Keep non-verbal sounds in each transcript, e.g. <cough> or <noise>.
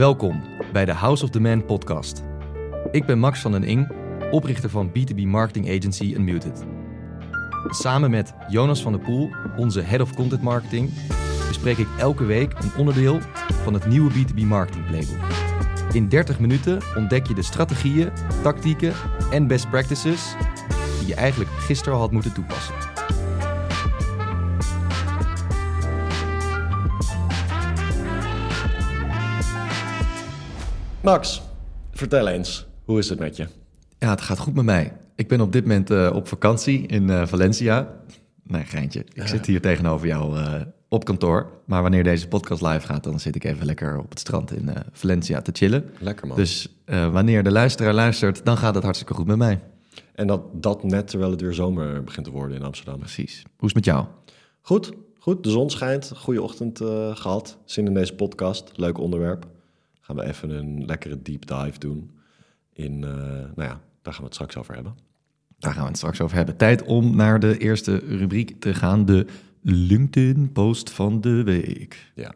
Welkom bij de House of the Man podcast. Ik ben Max van den Ing, oprichter van B2B marketing agency Unmuted. Samen met Jonas van der Poel, onze head of content marketing, bespreek ik elke week een onderdeel van het nieuwe B2B marketing playbook. In 30 minuten ontdek je de strategieën, tactieken en best practices die je eigenlijk gisteren al had moeten toepassen. Max, vertel eens, hoe is het met je? Ja, het gaat goed met mij. Ik ben op dit moment uh, op vakantie in uh, Valencia. Nee, geintje. Ik zit hier tegenover jou uh, op kantoor. Maar wanneer deze podcast live gaat, dan zit ik even lekker op het strand in Valencia te chillen. Lekker man. Dus wanneer de luisteraar luistert, dan gaat het hartstikke goed met mij. En dat, dat net terwijl het weer zomer begint te worden in Amsterdam. Precies. Hoe is het met jou? Goed, goed. De zon schijnt. Goede ochtend gehad. Zin in deze podcast. Leuk onderwerp gaan we even een lekkere deep dive doen. In, uh, nou ja, daar gaan we het straks over hebben. Daar gaan we het straks over hebben. Tijd om naar de eerste rubriek te gaan. De LinkedIn-post van de week. Ja.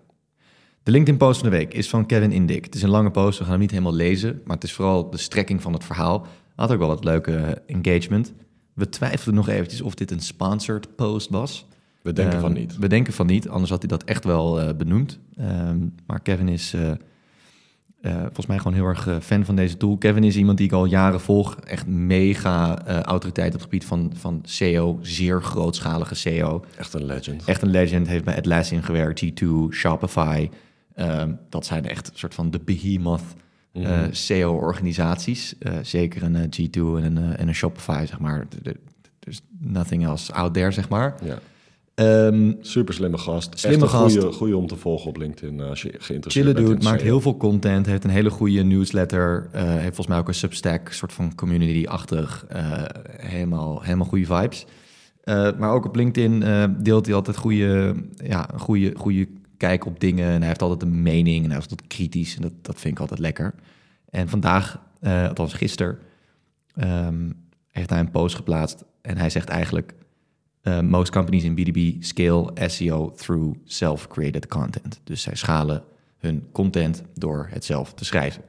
De LinkedIn-post van de week is van Kevin Indik. Het is een lange post, we gaan hem niet helemaal lezen. Maar het is vooral de strekking van het verhaal. Had ook wel wat leuke engagement. We twijfelden nog eventjes of dit een sponsored post was. We denken van ehm, niet. We denken van niet, anders had hij dat echt wel uh, benoemd. Um, maar Kevin is... Uh, uh, volgens mij gewoon heel erg uh, fan van deze tool. Kevin is iemand die ik al jaren volg. Echt mega uh, autoriteit op het gebied van, van SEO. Zeer grootschalige SEO. Echt een legend. Echt een legend. Heeft bij Atlassian gewerkt, G2, Shopify. Um, dat zijn echt een soort van de behemoth mm -hmm. SEO-organisaties. zeker een G2 en een, en een Shopify, zeg maar. There's nothing else out there, zeg maar. Ja. Um, Super slimme gast. Slimme gast. Goede, goede om te volgen op LinkedIn uh, als je geïnteresseerd Chille bent. Dude, maakt heel veel content, heeft een hele goede newsletter. Uh, heeft volgens mij ook een Substack, soort van community-achtig. Uh, helemaal, helemaal goede vibes. maar ook op LinkedIn deelt hij altijd goede, ja, goede, goede kijk op dingen. En hij heeft altijd een mening en hij is altijd kritisch. En dat, dat vind ik altijd lekker. En vandaag, althans gisteren, um, heeft hij een post geplaatst. En hij zegt eigenlijk uh, most companies in B2B scale SEO through self-created content. Dus zij schalen hun content door het zelf te schrijven.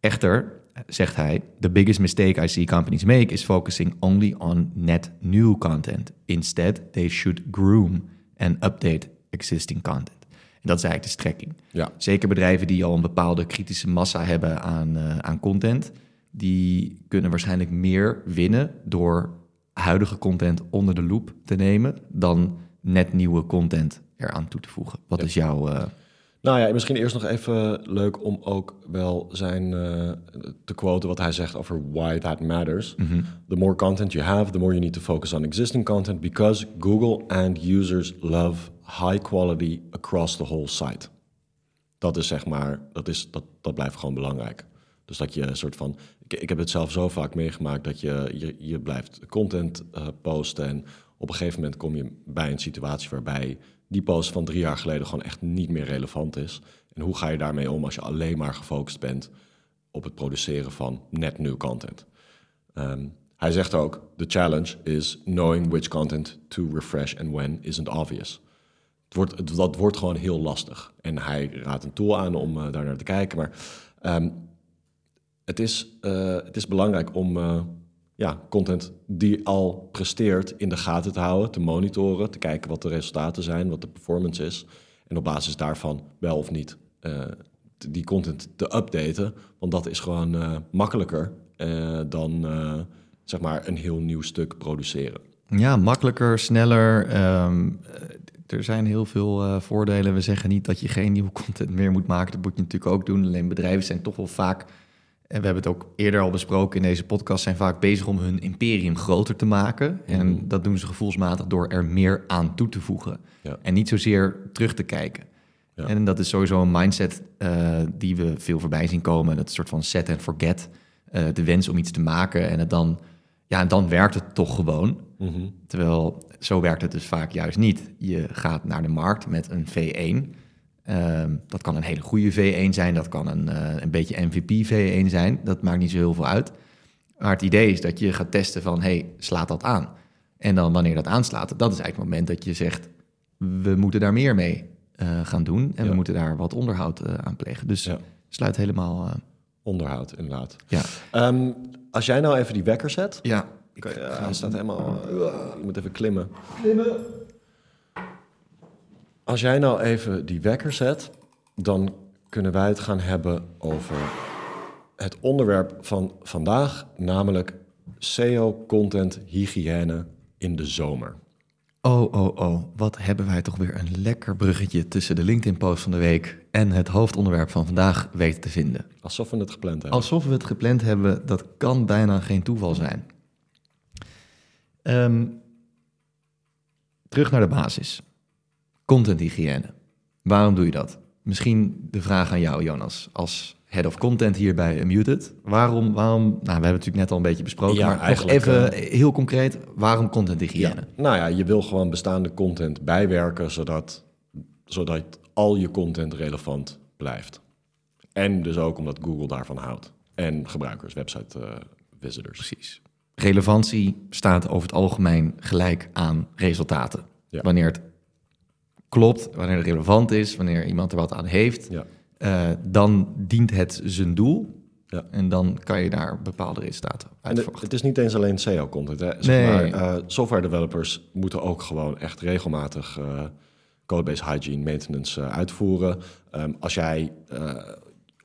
Echter, zegt hij, the biggest mistake I see companies make is focusing only on net new content. Instead, they should groom and update existing content. En dat is eigenlijk de strekking. Ja. Zeker bedrijven die al een bepaalde kritische massa hebben aan, uh, aan content, die kunnen waarschijnlijk meer winnen door huidige content onder de loep te nemen dan net nieuwe content eraan toe te voegen. Wat is jouw. Uh... Nou ja, misschien eerst nog even leuk om ook wel zijn uh, te quoten wat hij zegt over why that matters. Mm -hmm. The more content you have, the more you need to focus on existing content because Google and users love high quality across the whole site. Dat is zeg maar, dat, is, dat, dat blijft gewoon belangrijk. Dus dat je een soort van. Ik, heb het zelf zo vaak meegemaakt dat je, je, blijft content uh, posten. En op een gegeven moment kom je bij een situatie waarbij die post van drie jaar geleden gewoon echt niet meer relevant is. En hoe ga je daarmee om als je alleen maar gefocust bent op het produceren van net nieuw content? Um, hij zegt ook: The challenge is knowing which content to refresh and when isn't obvious. Het wordt, dat wordt gewoon heel lastig. En hij raadt een tool aan om uh, daar naar te kijken. Maar um, het is, uh, het is belangrijk om uh, ja, content die al presteert in de gaten te houden, te monitoren, te kijken wat de resultaten zijn, wat de performance is. En op basis daarvan wel of niet uh, die content te updaten. Want dat is gewoon makkelijker dan zeg maar een heel nieuw stuk produceren. Ja, makkelijker, sneller. Um, er zijn heel veel voordelen. We zeggen niet dat je geen nieuwe content meer moet maken. Dat moet je natuurlijk ook doen. Alleen bedrijven zijn toch wel vaak en we hebben het ook eerder al besproken in deze podcast, zijn vaak bezig om hun imperium groter te maken. En Mhm. dat doen ze gevoelsmatig door er meer aan toe te voegen. Ja. En niet zozeer terug te kijken. Ja. En dat is sowieso een mindset eh, die we veel voorbij zien komen. Dat soort van set and forget. Eh, de wens om iets te maken en het dan, ja, en dan werkt het toch gewoon. Mhm. Terwijl zo werkt het dus vaak juist niet. Je gaat naar de markt met een V1. Ehm, dat kan een hele goede V1 zijn, dat kan een, uh, een beetje MVP V1 zijn. Dat maakt niet zo heel veel uit. Maar het idee is dat je gaat testen van, hey, slaat dat aan? En dan wanneer dat aanslaat, dat is eigenlijk het moment dat je zegt, we moeten daar meer mee uh, gaan doen. En Ja. we moeten daar wat onderhoud uh, aan plegen. Dus Ja. sluit helemaal... eh, Onderhoud, inderdaad. ja. Ehm, als jij nou even die wekker zet. Ja. Je- hij staat helemaal. eh, je moet even klimmen. Als jij nou even die wekker zet, dan kunnen wij het gaan hebben over het onderwerp van vandaag, namelijk SEO content hygiëne in de zomer. Oh, oh, oh. Wat hebben wij toch weer een lekker bruggetje tussen de LinkedIn-post van de week en het hoofdonderwerp van vandaag weten te vinden. Alsof we het gepland hebben. Alsof we het gepland hebben, dat kan bijna geen toeval zijn. Ehm, terug naar de basis. Contenthygiëne. Waarom doe je dat? Misschien de vraag aan jou, Jonas, als head of content hier bij Unmuted. Waarom, waarom, nou, we hebben het natuurlijk net al een beetje besproken, Ja, maar eigenlijk, even heel concreet, waarom contenthygiëne? Ja. Nou ja, je wil gewoon bestaande content bijwerken, zodat, zodat al je content relevant blijft. En dus ook omdat Google daarvan houdt. En gebruikers, website eh, visitors. Precies. Relevantie staat over het algemeen gelijk aan resultaten. Ja. Wanneer het klopt, wanneer het relevant is, wanneer iemand er wat aan heeft, Ja. eh, dan dient het zijn doel. Ja. En dan kan je daar bepaalde resultaten En uit het, verwachten. het is niet eens alleen SEO-content. Zeg Nee. maar, eh, software developers moeten ook gewoon echt regelmatig eh, codebase hygiene maintenance uitvoeren. Ehm, als jij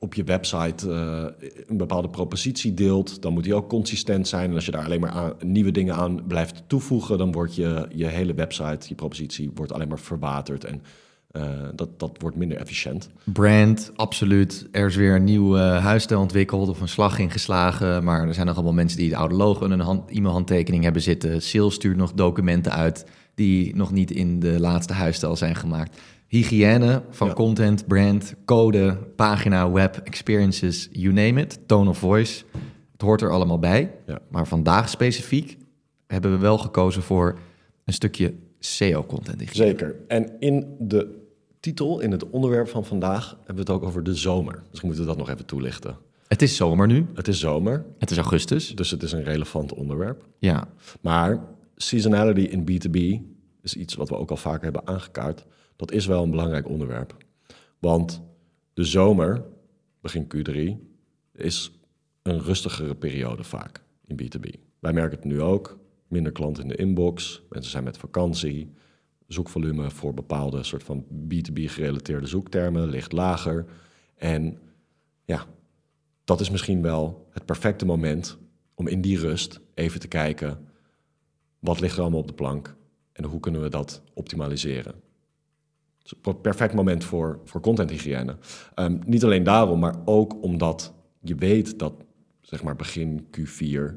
op je website eh, een bepaalde propositie deelt, dan moet die ook consistent zijn. En als je daar alleen maar nieuwe dingen aan blijft toevoegen, dan wordt je, je hele website, je propositie, wordt alleen maar verwaterd. En eh, dat, dat wordt minder efficiënt. Brand, absoluut. Er is weer een nieuw eh, huisstijl ontwikkeld of een slag ingeslagen. Maar er zijn nog allemaal mensen die het oude logo in een hand, e-mailhandtekening hebben zitten. Sales stuurt nog documenten uit die nog niet in de laatste huisstijl zijn gemaakt. Hygiëne van Ja. content, brand, code, pagina, web, experiences, you name it. Tone of voice. Het hoort er allemaal bij. Ja. Maar vandaag specifiek hebben we wel gekozen voor een stukje SEO-content. Zeker. En in de titel, in het onderwerp van vandaag, hebben we het ook over de zomer. Misschien moeten we dat nog even toelichten. Het is zomer nu. Het is zomer, Het is augustus. dus het is een relevant onderwerp. Ja, Maar seasonality in B2B is iets wat we ook al vaker hebben aangekaart. Dat is wel een belangrijk onderwerp. Want de zomer, begin Q3, is een rustigere periode vaak in B2B. Wij merken het nu ook. Minder klanten in de inbox. Mensen zijn met vakantie. Zoekvolume voor bepaalde soort van B2B gerelateerde zoektermen ligt lager. En ja, dat is misschien wel het perfecte moment om in die rust even te kijken wat ligt er allemaal op de plank en hoe kunnen we dat optimaliseren. Het is een perfect moment voor, voor contenthygiëne. Ehm, niet alleen daarom, maar ook omdat je weet dat zeg maar begin Q4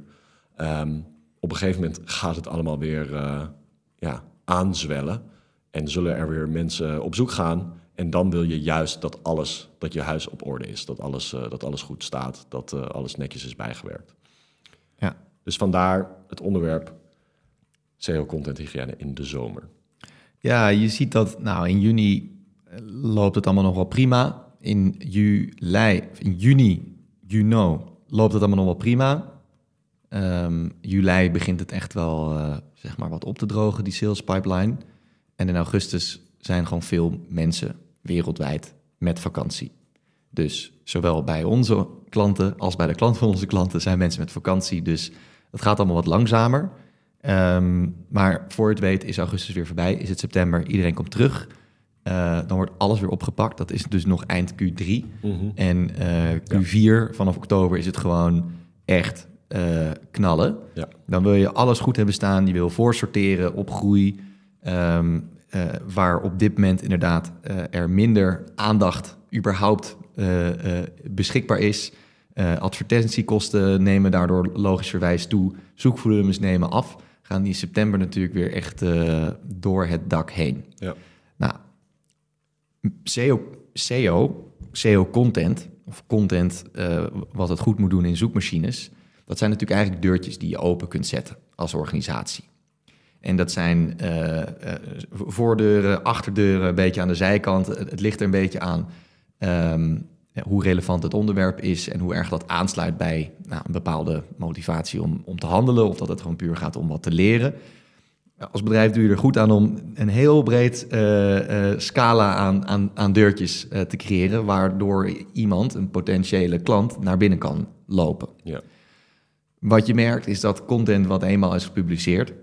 ehm, op een gegeven moment gaat het allemaal weer eh, ja, aanzwellen en zullen er weer mensen op zoek gaan. En dan wil je juist dat alles, dat je huis op orde is, dat alles, eh, dat alles goed staat, dat eh, alles netjes is bijgewerkt. ja. Dus vandaar het onderwerp SEO-content hygiëne in de zomer. Ja, je ziet dat nou in juni eh, loopt het allemaal nog wel prima. In juli, in juni, you know, loopt het allemaal nog wel prima. Ehm, juli begint het echt wel eh, zeg maar wat op te drogen, die sales pipeline. En in augustus zijn gewoon veel mensen wereldwijd met vakantie. Dus zowel bij onze klanten als bij de klanten van onze klanten zijn mensen met vakantie. Dus het gaat allemaal wat langzamer. Ehm, maar voor je het weet is augustus weer voorbij, is het september, iedereen komt terug. Eh, dan wordt alles weer opgepakt. Dat is dus nog eind Q3. En eh, Q4 vanaf oktober is het gewoon echt eh, knallen. Ja. Dan wil je alles goed hebben staan. Je wil voorsorteren op groei. ehm, eh, waar op dit moment inderdaad er minder aandacht überhaupt beschikbaar is. Eh, advertentiekosten nemen daardoor logischerwijs toe. Zoekvolumes nemen af. Gaan die in september natuurlijk weer echt eh, door het dak heen. Ja. Nou, SEO, SEO, SEO-content, of content eh, wat het goed moet doen in zoekmachines, dat zijn natuurlijk eigenlijk deurtjes die je open kunt zetten als organisatie. En dat zijn voordeuren, achterdeuren, een beetje aan de zijkant. Het, het ligt er een beetje aan ehm, hoe relevant het onderwerp is en hoe erg dat aansluit bij nou, een bepaalde motivatie om, om te handelen, of dat het gewoon puur gaat om wat te leren. als bedrijf doe je er goed aan om een heel breed eh, eh, scala aan, aan, aan deurtjes eh, te creëren, waardoor iemand, een potentiële klant, naar binnen kan lopen. Ja. Wat je merkt is dat content wat eenmaal is gepubliceerd,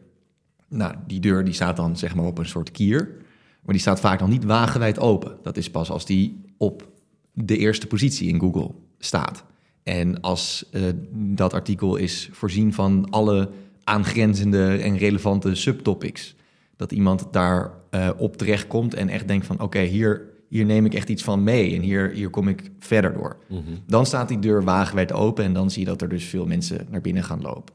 nou, die deur die staat dan zeg maar op een soort kier, maar die staat vaak nog niet wagenwijd open. Dat is pas als die op de eerste positie in Google staat. En als uh, dat artikel is voorzien van alle aangrenzende en relevante subtopics. Dat iemand daar uh, op terecht komt en echt denkt van oké, hier, hier neem ik echt iets van mee en hier, hier kom ik verder door. Mhm. Dan staat die deur wagenwijd open en dan zie je dat er dus veel mensen naar binnen gaan lopen.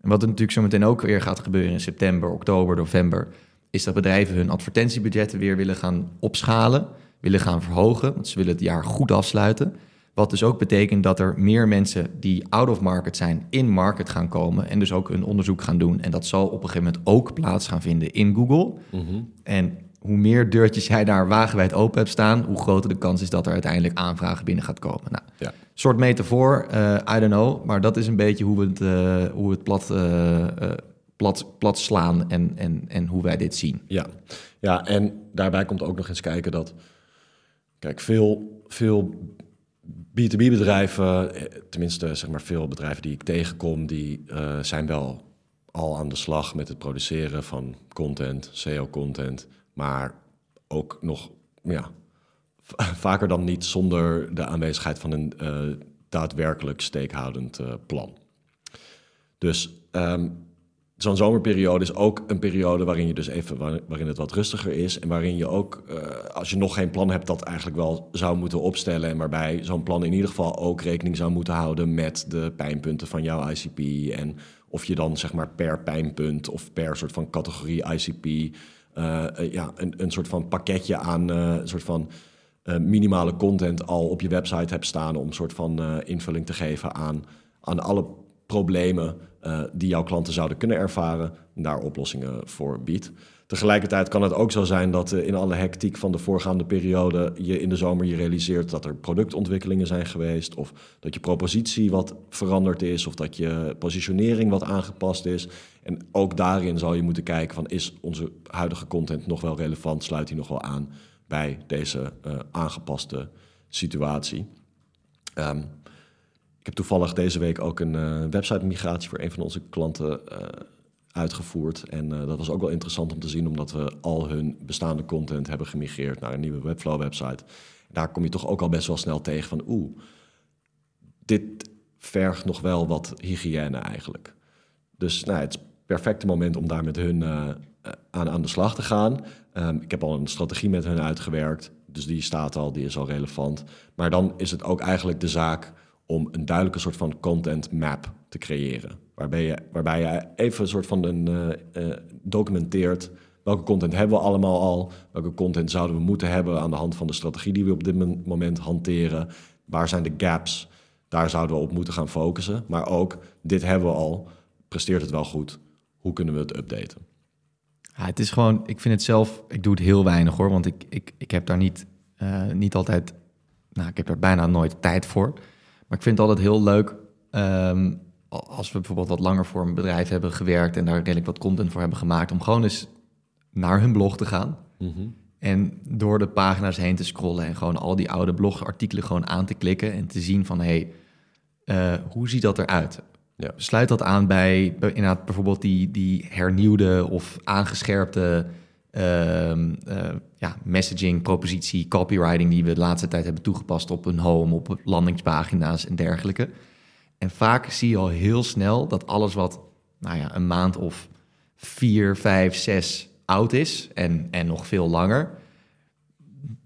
En wat er natuurlijk zo meteen ook weer gaat gebeuren in september, oktober, november, is dat bedrijven hun advertentiebudgetten weer willen gaan opschalen, willen gaan verhogen, want ze willen het jaar goed afsluiten. Wat dus ook betekent dat er meer mensen die out of market zijn, in market gaan komen en dus ook een onderzoek gaan doen. En dat zal op een gegeven moment ook plaats gaan vinden in Google. Mhm. En hoe meer deurtjes jij daar wagenwijd open hebt staan, hoe groter de kans is dat er uiteindelijk aanvragen binnen gaat komen. Nou, Ja. soort metafoor, eh I don't know, maar dat is een beetje hoe we het, eh, hoe we het plat, eh, plat, plat slaan en, en, en hoe wij dit zien. Ja. ja, en daarbij komt ook nog eens kijken dat... Kijk, veel, veel B2B-bedrijven, eh, tenminste zeg maar veel bedrijven die ik tegenkom... die eh, zijn wel al aan de slag met het produceren van content, SEO-content... maar ook nog, ja, <laughs> vaker dan niet zonder de aanwezigheid van een eh, daadwerkelijk steekhoudend eh, plan. Dus ehm, zo'n zomerperiode is ook een periode waarin je dus even waar- waarin het wat rustiger is en waarin je ook, eh, als je nog geen plan hebt, dat eigenlijk wel zou moeten opstellen en waarbij zo'n plan in ieder geval ook rekening zou moeten houden met de pijnpunten van jouw ICP en of je dan zeg maar per pijnpunt of per soort van categorie ICP eh, eh, ja, een, een soort van pakketje aan een soort van minimale content al op je website hebt staan om een soort van invulling te geven aan, aan alle problemen eh, die jouw klanten zouden kunnen ervaren en daar oplossingen voor biedt. Tegelijkertijd kan het ook zo zijn dat eh, in alle hectiek van de voorgaande periode je in de zomer je realiseert dat er productontwikkelingen zijn geweest of dat je propositie wat veranderd is of dat je positionering wat aangepast is. En ook daarin zal je moeten kijken van is onze huidige content nog wel relevant, sluit die nog wel aan bij deze eh, aangepaste situatie. Ehm, ik heb toevallig deze week ook een eh, website-migratie voor een van onze klanten eh, uitgevoerd. En eh, dat was ook wel interessant om te zien, omdat we al hun bestaande content hebben gemigreerd naar een nieuwe Webflow-website. Daar kom je toch ook al best wel snel tegen van, oeh, dit vergt nog wel wat hygiëne eigenlijk. Dus nou, het perfecte moment om daar met hun aan, aan de slag te gaan. Ehm, ik heb al een strategie met hun uitgewerkt, dus die staat al, die is al relevant. Maar dan is het ook eigenlijk de zaak om een duidelijke soort van content map te creëren. Waarbij je, waarbij je even een soort van een, eh, eh, documenteert welke content hebben we allemaal al, welke content zouden we moeten hebben aan de hand van de strategie die we op dit mom- moment hanteren. Waar zijn de gaps? Daar zouden we op moeten gaan focussen. Maar ook, dit hebben we al, presteert het wel goed? Hoe kunnen we het updaten? Het is gewoon, ik vind het zelf, ik doe het heel weinig hoor, want ik, ik, ik heb daar niet, eh, niet altijd, nou, ik heb daar bijna nooit tijd voor. Maar ik vind het altijd heel leuk ehm, als we bijvoorbeeld wat langer voor een bedrijf hebben gewerkt en daar redelijk wat content voor hebben gemaakt, om gewoon eens naar hun blog te gaan en door de pagina's heen te scrollen en gewoon al die oude blogartikelen gewoon aan te klikken en te zien van, hé, hey, eh, hoe ziet dat eruit? Ja. Sluit dat aan bij, bij inderdaad bijvoorbeeld die, die hernieuwde of aangescherpte ehm, eh, ja, messaging, propositie, copywriting die we de laatste tijd hebben toegepast op een home, op landingspagina's en dergelijke. En vaak zie je al heel snel dat alles wat nou ja, een maand of vier, vijf, zes oud is en, en nog veel langer,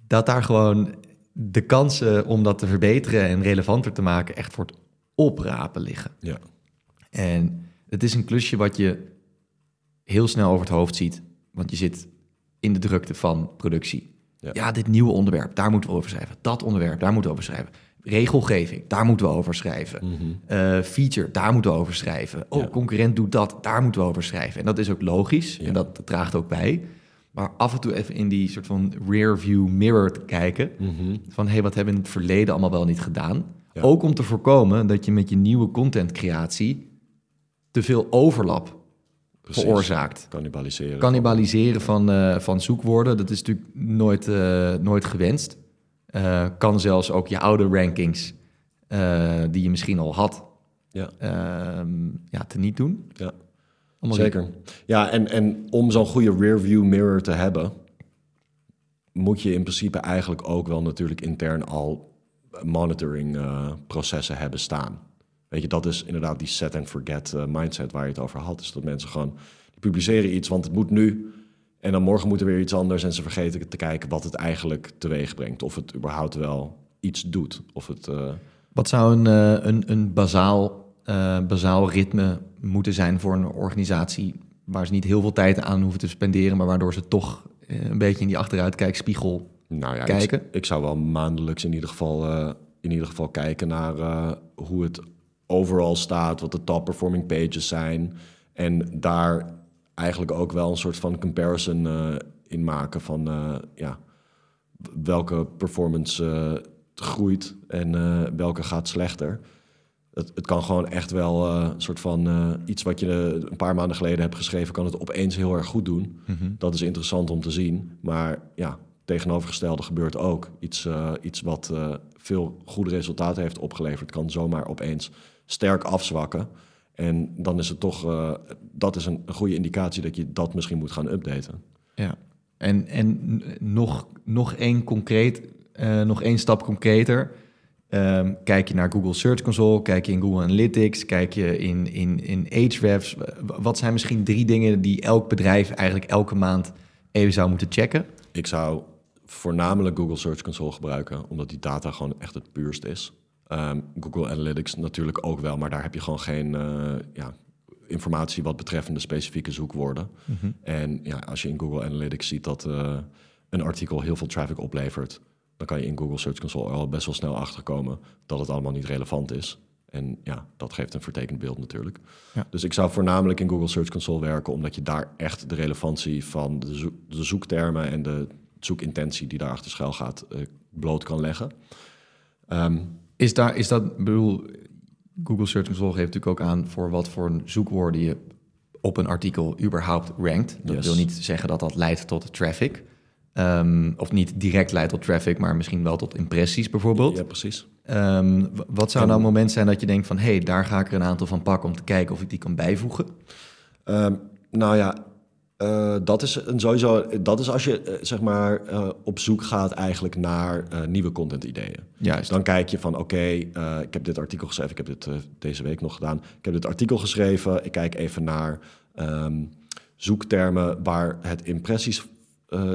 dat daar gewoon de kansen om dat te verbeteren en relevanter te maken echt voor het oprapen liggen. Ja. En het is een klusje wat je heel snel over het hoofd ziet, want je zit in de drukte van productie. Ja. Ja, dit nieuwe onderwerp, daar moeten we over schrijven. Dat onderwerp, daar moeten we over schrijven. Regelgeving, daar moeten we over schrijven. Eh, feature, daar moeten we over schrijven. Oh, Ja. concurrent doet dat, daar moeten we over schrijven. En dat is ook logisch Ja. en dat draagt ook bij. Maar af en toe even in die soort van rear view mirror te kijken. Van, hé, hey, wat hebben we in het verleden allemaal wel niet gedaan? Ook om te voorkomen dat je met je nieuwe contentcreatie te veel overlap Precies. veroorzaakt. Cannibaliseren. Cannibaliseren van, eh, van zoekwoorden, dat is natuurlijk nooit, eh, nooit gewenst. Eh, kan zelfs ook je oude rankings, die je misschien al had, Ja. ehm, ja, teniet doen. Ja. Allemaal Zeker. Ja, en, en om zo'n goede rearview mirror te hebben, moet je in principe eigenlijk ook wel natuurlijk intern al monitoring processen hebben staan. Weet je, dat is inderdaad die set and forget eh, mindset waar je het over had. Is dat mensen gewoon die publiceren iets, want het moet nu. En dan morgen moet er weer iets anders en ze vergeten te kijken wat het eigenlijk teweeg brengt. Of het überhaupt wel iets doet. Of het, eh, Wat zou een, eh, een, een bazaal, eh, bazaal ritme moeten zijn voor een organisatie waar ze niet heel veel tijd aan hoeven te spenderen, maar waardoor ze toch een beetje in die achteruitkijkspiegel Nou ja, kijken? Ik, ik zou wel maandelijks in ieder geval, in ieder geval kijken naar hoe het overal staat, wat de top performing pages zijn. En daar eigenlijk ook wel een soort van comparison eh, in maken van eh, ja, welke performance eh, groeit en welke gaat slechter. Het, het kan gewoon echt wel een soort van iets wat je een paar maanden geleden hebt geschreven, kan het opeens heel erg goed doen. Dat is interessant om te zien. Maar ja, tegenovergestelde gebeurt ook. Iets, iets wat veel goede resultaten heeft opgeleverd, kan zomaar opeens sterk afzwakken. En dan is het toch, eh, dat is een, goede indicatie dat je dat misschien moet gaan updaten. Ja, en, en nog, nog één concreet, eh, nog één stap concreter. Ehm, kijk je naar Google Search Console, kijk je in Google Analytics, kijk je in, in, in Ahrefs. Wat zijn misschien drie dingen die elk bedrijf eigenlijk elke maand even zou moeten checken? Ik zou voornamelijk Google Search Console gebruiken, omdat die data gewoon echt het puurst is. Ehm, Google Analytics natuurlijk ook wel, maar daar heb je gewoon geen eh, ja, informatie wat betreffende specifieke zoekwoorden. En ja, als je in Google Analytics ziet dat eh, een artikel heel veel traffic oplevert, dan kan je in Google Search Console al best wel snel achterkomen dat het allemaal niet relevant is. En ja, dat geeft een vertekend beeld natuurlijk. Ja. Dus ik zou voornamelijk in Google Search Console werken, omdat je daar echt de relevantie van de, zoek- de zoektermen en de zoekintentie die daarachter schuil gaat, eh, bloot kan leggen. Ehm, Is, daar, is dat, bedoel, Google Search Console geeft natuurlijk ook aan voor wat voor zoekwoorden je op een artikel überhaupt rankt. Dat Yes. wil niet zeggen dat dat leidt tot traffic. Ehm, of niet direct leidt tot traffic, maar misschien wel tot impressies bijvoorbeeld. ja, precies. Ehm, wat zou nou een moment zijn dat je denkt van... hé, hey, daar ga ik er een aantal van pakken om te kijken of ik die kan bijvoegen? Ehm, nou ja, eh, dat is een sowieso. Dat is als je eh, zeg maar eh, op zoek gaat eigenlijk naar nieuwe content ideeën. Juist. Dan kijk je van oké, ik heb dit artikel geschreven. Ik heb dit deze week nog gedaan. Ik heb dit artikel geschreven. Ik kijk even naar ehm, zoektermen waar het impressies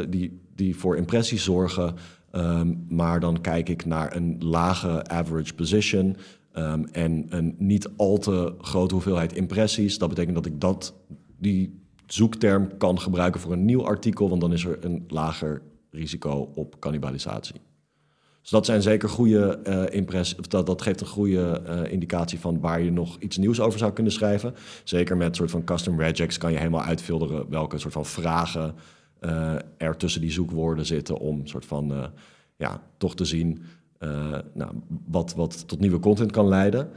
die, die voor impressies zorgen. Ehm, maar dan kijk ik naar een lage average position. ehm, en een niet al te grote hoeveelheid impressies. Dat betekent dat ik dat, die zoekterm kan gebruiken voor een nieuw artikel, want dan is er een lager risico op cannibalisatie. Dus dat zijn zeker goede eh impressies. of Dat, dat geeft een goede eh, indicatie van waar je nog iets nieuws over zou kunnen schrijven. Zeker met soort van custom regex kan je helemaal uitfilteren welke soort van vragen eh, er tussen die zoekwoorden zitten om soort van eh, ja, toch te zien eh, nou, wat, wat tot nieuwe content kan leiden.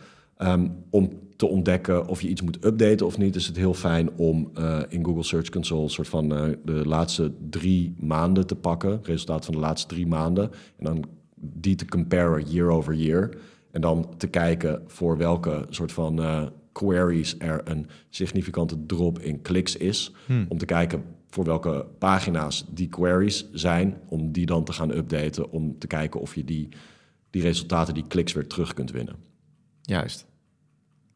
Ehm, om te ontdekken of je iets moet updaten of niet, is het heel fijn om eh, in Google Search Console soort van eh, de laatste drie maanden te pakken, resultaat van de laatste drie maanden, en dan die te comparen year over year. En dan te kijken voor welke soort van eh, queries er een significante drop in kliks is. Om te kijken voor welke pagina's die queries zijn, om die dan te gaan updaten, om te kijken of je die, die resultaten, die kliks weer terug kunt winnen. Juist.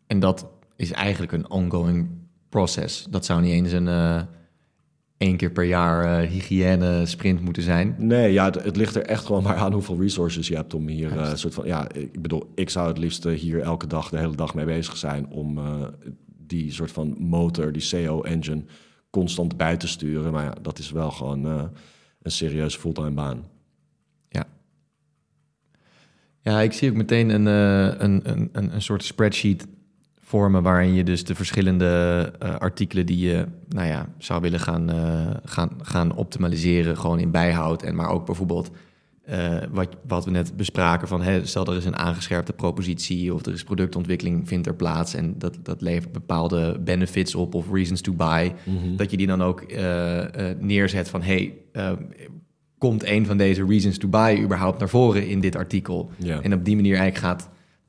En dat is eigenlijk een ongoing process. Dat zou niet eens een eh één keer per jaar eh, hygiëne sprint moeten zijn. Nee, ja, het, het ligt er echt gewoon maar aan hoeveel resources je hebt om hier eh, soort van. Ja, ik bedoel, ik zou het liefst hier elke dag, de hele dag mee bezig zijn om die soort van motor, die CO-engine, constant bij te sturen. Maar ja, dat is wel gewoon een serieuze fulltime baan. Ja. Ja, ik zie ook meteen een, een, een, een, een soort spreadsheet vormen waarin je dus de verschillende eh, artikelen die je nou ja, zou willen gaan, eh, gaan, gaan optimaliseren, gewoon in bijhoudt. En maar ook bijvoorbeeld eh, wat, wat we net bespraken van, hè, stel er is een aangescherpte propositie of er is productontwikkeling vindt er plaats en dat, dat levert bepaalde benefits op of reasons to buy, Mhm. dat je die dan ook neerzet van, hey, komt een van deze reasons to buy überhaupt naar voren in dit artikel? En op die manier eigenlijk gaat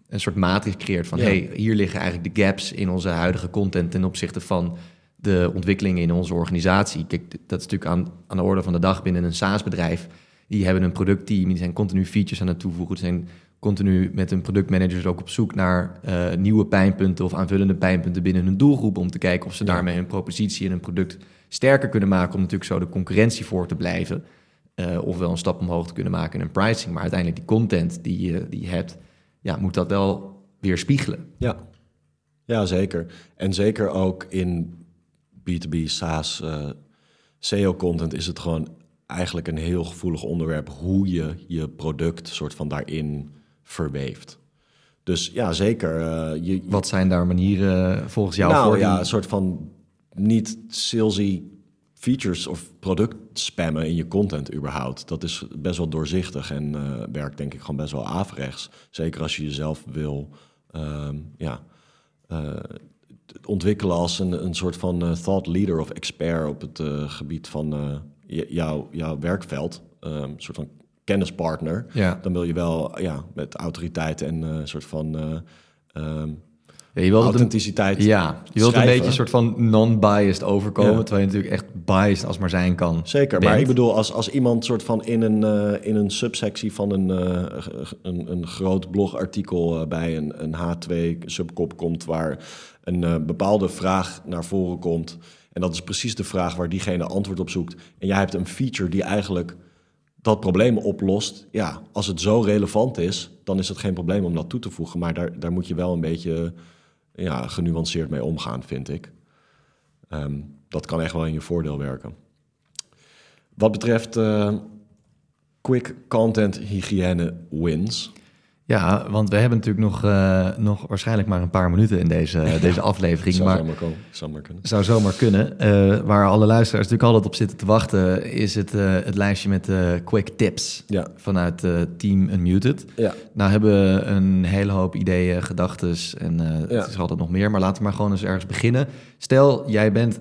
een soort matrix creëert van, Ja. hey, hier liggen eigenlijk de gaps in onze huidige content ten opzichte van de ontwikkelingen in onze organisatie. Kijk, dat is natuurlijk aan, aan de orde van de dag binnen een SaaS-bedrijf. Die hebben een productteam, die zijn continu features aan het toevoegen. Die zijn continu met hun productmanagers ook op zoek naar eh, nieuwe pijnpunten of aanvullende pijnpunten binnen hun doelgroep. Om te kijken of ze daarmee hun propositie en hun product sterker kunnen maken. Om natuurlijk zo de concurrentie voor te blijven. Eh, of wel een stap omhoog te kunnen maken in hun pricing. Maar uiteindelijk die content die je, die je hebt, ja, moet dat wel weer spiegelen. Ja. ja, zeker. En zeker ook in B2B, SaaS, eh, SEO-content is het gewoon eigenlijk een heel gevoelig onderwerp hoe je je product soort van daarin verweeft. Dus ja, zeker. eh, je, Wat zijn daar manieren volgens jou nou voor ja, die- een soort van niet salesy features of product spammen in je content überhaupt. Dat is best wel doorzichtig en eh, werkt denk ik gewoon best wel averechts. Zeker als je jezelf wil ehm, ja, eh, ontwikkelen als een, een soort van eh, thought leader of expert op het gebied van jouw, jouw werkveld. Ehm, een soort van kennispartner. Ja. Dan wil je wel ja, met autoriteit en een soort van eh, ehm, je wilt een, authenticiteit ja, je wilt een beetje een soort van non-biased overkomen, Ja. terwijl je natuurlijk echt biased als maar zijn kan. Zeker, bent. maar ik bedoel, als, als iemand soort van in een, eh, in een subsectie van een, eh, een, een groot blogartikel eh, bij een, een H2 subkop komt waar een bepaalde vraag naar voren komt. En dat is precies de vraag waar diegene antwoord op zoekt. En jij hebt een feature die eigenlijk dat probleem oplost. Ja, als het zo relevant is, dan is het geen probleem om dat toe te voegen. Maar daar, daar moet je wel een beetje ja, genuanceerd mee omgaan, vind ik. Ehm, dat kan echt wel in je voordeel werken. Wat betreft eh, quick content hygiëne wins. Ja, want we hebben natuurlijk nog, eh, nog waarschijnlijk maar een paar minuten in deze, <laughs> deze aflevering. Zou maar zomaar, komen, zou maar kunnen. zou zomaar kunnen. Eh, waar alle luisteraars natuurlijk altijd op zitten te wachten, is het, eh, het lijstje met quick tips Ja, vanuit Team Unmuted. ja. Nou hebben we een hele hoop ideeën, gedachten en Ja. het is altijd nog meer. Maar laten we maar gewoon eens ergens beginnen. Stel, jij bent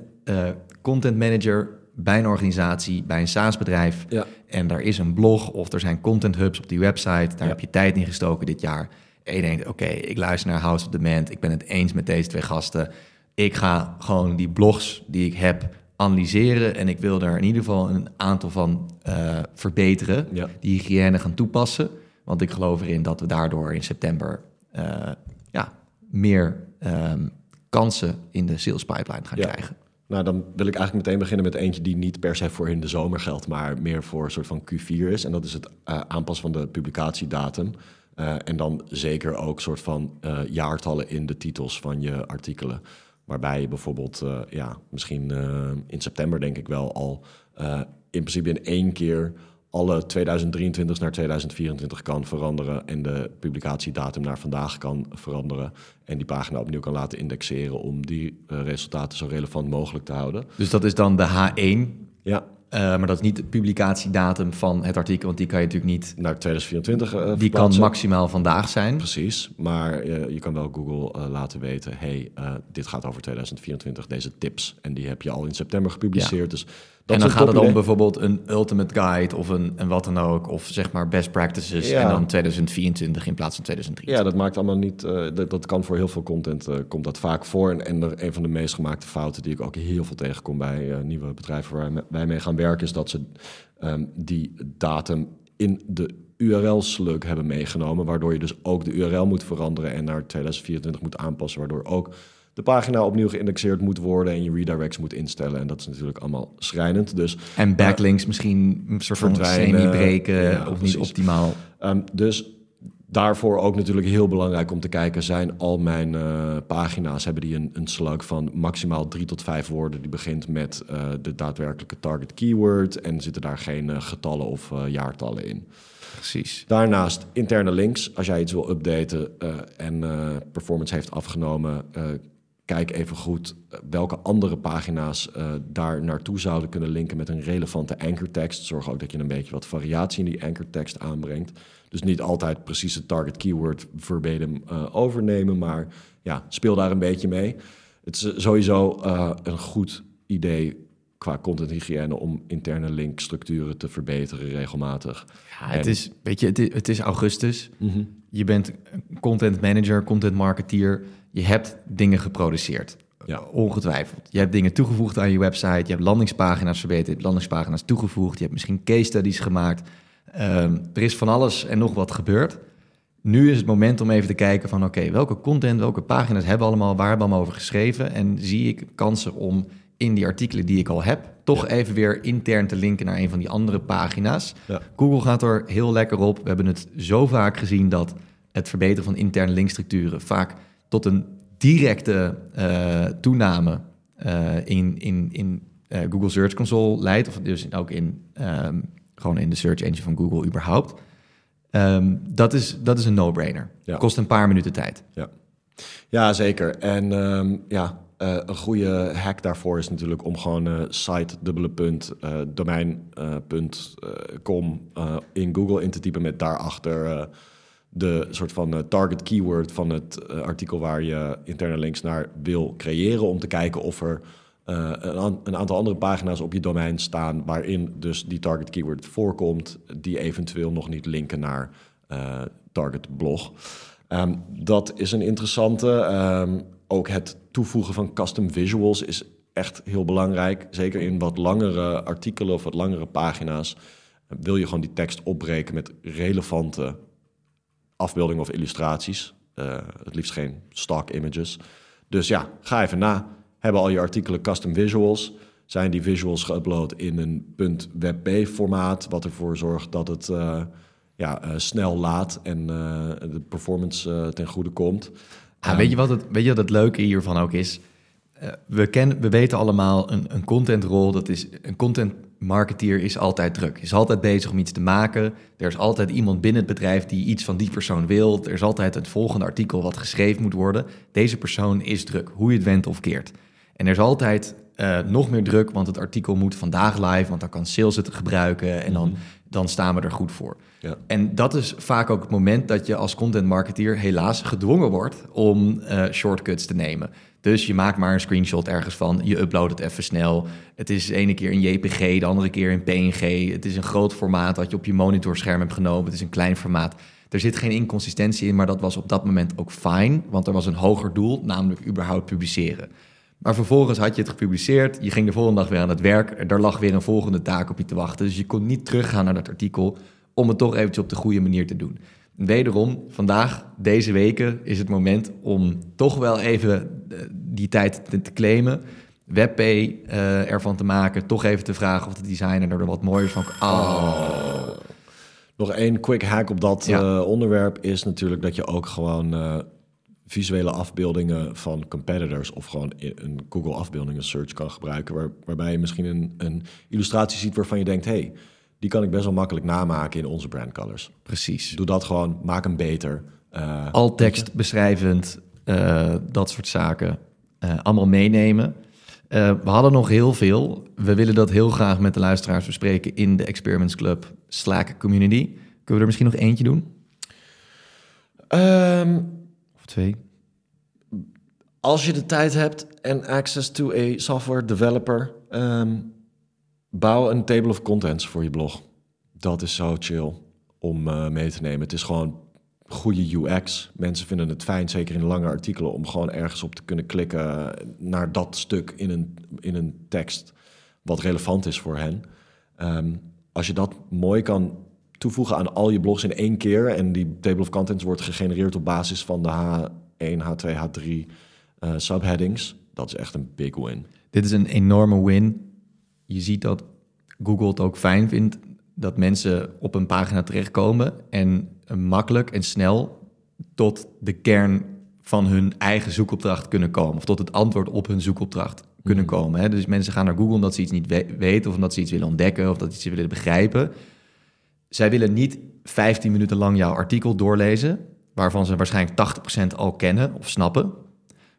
content manager bij een organisatie, bij een SaaS-bedrijf. ja. En daar is een blog of er zijn content hubs op die website. Daar Ja. heb je tijd in gestoken dit jaar. En je denkt, oké, ik luister naar House of Demand. Ik ben het eens met deze twee gasten. Ik ga gewoon die blogs die ik heb analyseren. En ik wil er in ieder geval een aantal van eh, verbeteren. Ja. Die hygiëne gaan toepassen. Want ik geloof erin dat we daardoor in september eh, ja, meer ehm, kansen in de sales pipeline gaan krijgen. Nou, dan wil ik eigenlijk meteen beginnen met eentje die niet per se voor in de zomer geldt, maar meer voor een soort van Q4 is. En dat is het eh, aanpassen van de publicatiedatum. Eh, en dan zeker ook soort van eh, jaartallen in de titels van je artikelen. Waarbij je bijvoorbeeld, ja, misschien in september denk ik wel al in principe in één keer alle 2023 naar 2024 kan veranderen en de publicatiedatum naar vandaag kan veranderen en die pagina opnieuw kan laten indexeren om die eh, resultaten zo relevant mogelijk te houden. Dus dat is dan de H1. Ja, eh, maar dat is niet de publicatiedatum van het artikel. Want die kan je natuurlijk niet naar 2024 eh, Die kan maximaal vandaag zijn. Precies, maar je kan wel Google laten weten... hey, dit gaat over 2024, deze tips. En die heb je al in september gepubliceerd. Dus en dan gaat het om bijvoorbeeld een ultimate guide of een, een wat dan ook. Of zeg maar best practices. Ja. En dan 2024 in plaats van 2023. Ja, dat maakt allemaal niet. eh, dat, dat kan voor heel veel content eh, komt dat vaak voor. En, en er, een van de meest gemaakte fouten die ik ook heel veel tegenkom bij eh, nieuwe bedrijven waar wij mee gaan werken, is dat ze ehm, die datum in de URL-slug hebben meegenomen. Waardoor je dus ook de URL moet veranderen en naar 2024 moet aanpassen. Waardoor ook de pagina opnieuw geïndexeerd moet worden en je redirects moet instellen. En dat is natuurlijk allemaal schrijnend. Dus En backlinks misschien een soort van semi-breken Ja, of niet optimaal. Ehm, dus daarvoor ook natuurlijk heel belangrijk om te kijken... zijn al mijn eh, pagina's, hebben die een, een slug van maximaal drie tot vijf woorden... die begint met eh, de daadwerkelijke target keyword... en zitten daar geen eh, getallen of eh, jaartallen in. Precies. Daarnaast interne links. Als jij iets wil updaten eh, en eh, performance heeft afgenomen... eh, kijk even goed eh, welke andere pagina's uh, daar naartoe zouden kunnen linken met een relevante ankertekst. Zorg ook dat je een beetje wat variatie in die ankertekst aanbrengt. Dus niet altijd precies het target keyword verbatim uh, overnemen, maar ja, speel daar een beetje mee. Het is sowieso een goed idee qua contenthygiëne om interne linkstructuren te verbeteren regelmatig. Ja, het, is, weet je, het is, het is augustus. Mhm. Je bent content manager, content marketeer. Je hebt dingen geproduceerd. Ja. Ongetwijfeld. Je hebt dingen toegevoegd aan je website. Je hebt landingspagina's verbeterd. Je hebt landingspagina's toegevoegd. Je hebt misschien case studies gemaakt. Ehm, er is van alles en nog wat gebeurd. Nu is het moment om even te kijken van... oké, welke content, welke pagina's hebben we allemaal... waar hebben we allemaal over geschreven... en zie ik kansen om in die artikelen die ik al heb... toch even weer intern te linken naar een van die andere pagina's. Ja. Google gaat er heel lekker op. We hebben het zo vaak gezien dat het verbeteren van interne linkstructuren... vaak tot een directe uh, toename uh, in, in, in uh, Google Search Console leidt, of dus ook in, um, gewoon in de search engine van Google überhaupt. Um, dat, is, dat is een no-brainer. Ja. Kost een paar minuten tijd. Ja, ja zeker. En um, ja, een goede hack daarvoor is natuurlijk om gewoon site dubbele punt domein punt com in Google in te typen met daarachter de soort van uh, target keyword van het uh, artikel waar je interne links naar wil creëren. Om te kijken of er uh, een, aantal andere pagina's op je domein staan waarin dus die target keyword voorkomt, die eventueel nog niet linken naar target blog. Um, dat is een interessante. Um, ook het toevoegen van custom visuals is echt heel belangrijk. Zeker in wat langere artikelen of wat langere pagina's. Wil je gewoon die tekst opbreken met relevante afbeeldingen of illustraties. Uh, het liefst geen stock images. Dus ja, ga even na. Hebben al je artikelen custom visuals? Zijn die visuals geüpload in een .webp formaat, wat ervoor zorgt dat het uh, ja, uh, snel laat en de performance ten goede komt? Ja, weet, je wat het, weet je wat het leuke hiervan ook is? we, kennen, we weten allemaal, een, een contentrol, dat is een content marketeer is altijd druk. Is altijd bezig om iets te maken. Er is altijd iemand binnen het bedrijf die iets van die persoon wil. Er is altijd het volgende artikel wat geschreven moet worden. Deze persoon is druk, hoe je het went of keert. En er is altijd uh, nog meer druk, want het artikel moet vandaag live, want dan kan sales het gebruiken en dan, mhm. dan staan we er goed voor. Ja. En dat is vaak ook het moment dat je als content marketeer helaas gedwongen wordt om uh, shortcuts te nemen. Dus je maakt maar een screenshot ergens van, je uploadt het even snel. Het is de ene keer in JPG, de andere keer in PNG. Het is een groot formaat dat je op je monitorscherm hebt genomen. Het is een klein formaat. Er zit geen inconsistentie in, maar dat was op dat moment ook fijn, want er was een hoger doel, namelijk überhaupt publiceren. Maar vervolgens had je het gepubliceerd, je ging de volgende dag weer aan het werk, er lag weer een volgende taak op je te wachten. Dus je kon niet teruggaan naar dat artikel om het toch eventjes op de goede manier te doen. Wederom, vandaag, deze weken, is het moment om toch wel even eh, die tijd te, claimen. WebP uh, ervan te maken. Toch even te vragen of de designer er wat mooier van... Oh. Nog één quick hack op dat ja. uh, onderwerp is natuurlijk dat je ook gewoon uh, visuele afbeeldingen van competitors of gewoon een Google afbeeldingen search kan gebruiken. Waar, waarbij je misschien een, een illustratie ziet waarvan je denkt: hey, die kan ik best wel makkelijk namaken in onze brand colors. Precies. Doe dat gewoon, maak hem beter. Uh, Al tekst beschrijvend, uh, dat soort zaken. Uh, allemaal meenemen. we hadden nog heel veel. We willen dat heel graag met de luisteraars bespreken in de Experiments Club Slack community. Kunnen we er misschien nog eentje doen? Um, of twee? Als je de tijd hebt en access to a software developer, um, Bouw een table of contents voor je blog. Dat is zo chill om uh, mee te nemen. Het is gewoon goede UX. Mensen vinden het fijn, zeker in lange artikelen, om gewoon ergens op te kunnen klikken naar dat stuk in een, in een tekst wat relevant is voor hen. Um, als je dat mooi kan toevoegen aan al je blogs in één keer en die table of contents wordt gegenereerd op basis van de H1, H2, H3 uh, subheadings, dat is echt een big win. Dit is een enorme win je ziet dat Google het ook fijn vindt dat mensen op een pagina terechtkomen en makkelijk en snel tot de kern van hun eigen zoekopdracht kunnen komen. Of tot het antwoord op hun zoekopdracht kunnen mhm. komen. Hè? Dus mensen gaan naar Google omdat ze iets niet weten... of omdat ze iets willen ontdekken of dat ze iets willen begrijpen. Zij willen niet 15 minuten lang jouw artikel doorlezen... waarvan ze waarschijnlijk 80% al kennen of snappen.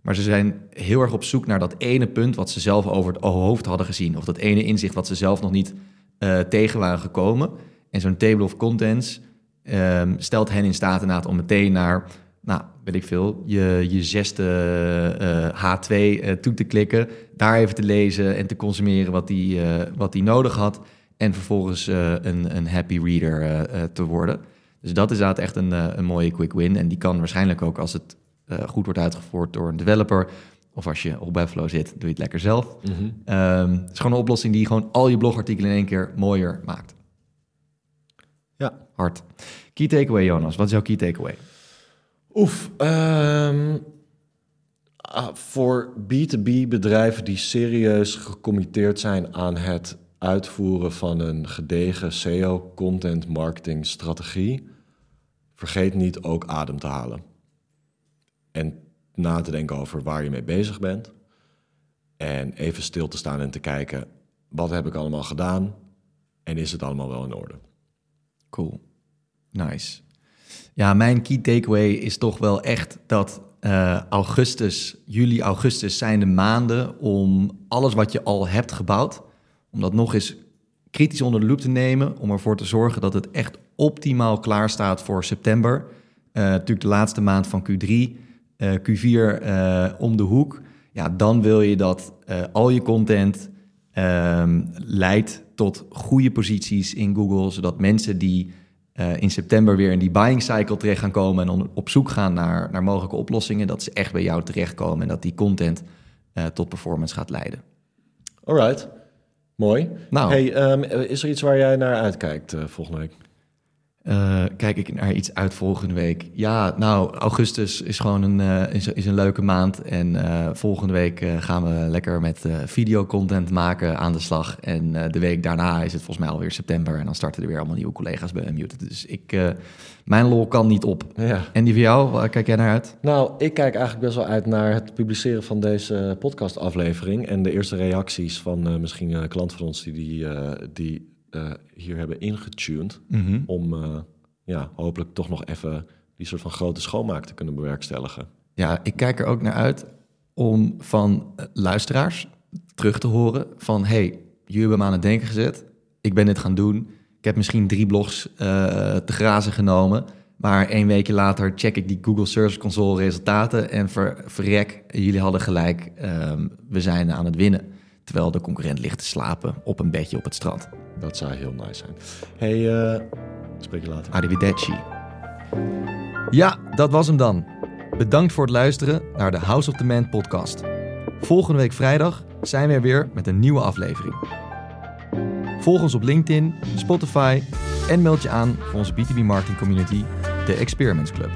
Maar ze zijn heel erg op zoek naar dat ene punt wat ze zelf over het hoofd hadden gezien. Of dat ene inzicht wat ze zelf nog niet eh, tegen waren gekomen. En zo'n table of contents ehm, stelt hen in staat inderdaad om meteen naar, nou, weet ik veel, je, je zesde eh, H2 eh, toe te klikken. Daar even te lezen en te consumeren wat die, wat die nodig had. En vervolgens een, een happy reader te worden. Dus dat is inderdaad echt een, een mooie quick win. En die kan waarschijnlijk ook als het goed wordt uitgevoerd door een developer of als je op Webflow zit, doe je het lekker zelf. Ehm, het is gewoon een oplossing die gewoon al je blogartikelen in één keer mooier maakt. Ja. Hard. Key takeaway, Jonas. Wat is jouw key takeaway? Oef. ehm, ah, voor B2B bedrijven die serieus gecommitteerd zijn aan het uitvoeren van een gedegen SEO content marketing strategie, vergeet niet ook adem te halen. En na te denken over waar je mee bezig bent. En even stil te staan en te kijken, wat heb ik allemaal gedaan? En is het allemaal wel in orde? Cool. Nice. Ja, mijn key takeaway is toch wel echt dat eh, augustus, juli, augustus zijn de maanden om alles wat je al hebt gebouwd, om dat nog eens kritisch onder de loep te nemen, om ervoor te zorgen dat het echt optimaal klaar staat voor september. Uh, natuurlijk de laatste maand van Q3, uh, Q4 uh, om de hoek. Ja, dan wil je dat uh, al je content um, leidt tot goede posities in Google, zodat mensen die in september weer in die buying cycle terecht gaan komen en op zoek gaan naar, naar mogelijke oplossingen, dat ze echt bij jou terechtkomen en dat die content tot performance gaat leiden. Alright, mooi. Nou, Hey, um, is er iets waar jij naar uitkijkt uh, volgende week? Uh, kijk ik naar iets uit volgende week? Ja, nou, augustus is gewoon een, uh, is, is, een leuke maand. En uh, volgende week gaan we lekker met videocontent maken aan de slag. En de week daarna is het volgens mij alweer september. En dan starten er weer allemaal nieuwe collega's bij Unmuted. Dus ik, mijn lol kan niet op. Ja. En die van jou, waar kijk jij naar uit? Nou, ik kijk eigenlijk best wel uit naar het publiceren van deze podcastaflevering. En de eerste reacties van misschien klanten van ons die, die, die uh, hier hebben ingetuned. Mhm. Mm -hmm. Om uh, ja, hopelijk toch nog even die soort van grote schoonmaak te kunnen bewerkstelligen. Ja, ik kijk er ook naar uit om van luisteraars terug te horen van... hey, jullie hebben me aan het denken gezet. Ik ben dit gaan doen. Ik heb misschien drie blogs uh, te grazen genomen. Maar één weekje later check ik die Google Search Console resultaten... en ver, verrek, jullie hadden gelijk, um, we zijn aan het winnen. Terwijl de concurrent ligt te slapen op een bedje op het strand. Dat zou heel nice zijn. Hey, uh, spreek je later. Arrivederci. Ja, dat was hem dan. Bedankt voor het luisteren naar de House of the Man podcast. Volgende week vrijdag zijn we er weer met een nieuwe aflevering. Volg ons op LinkedIn, Spotify en meld je aan voor onze B2B marketing community, de Experiments Club.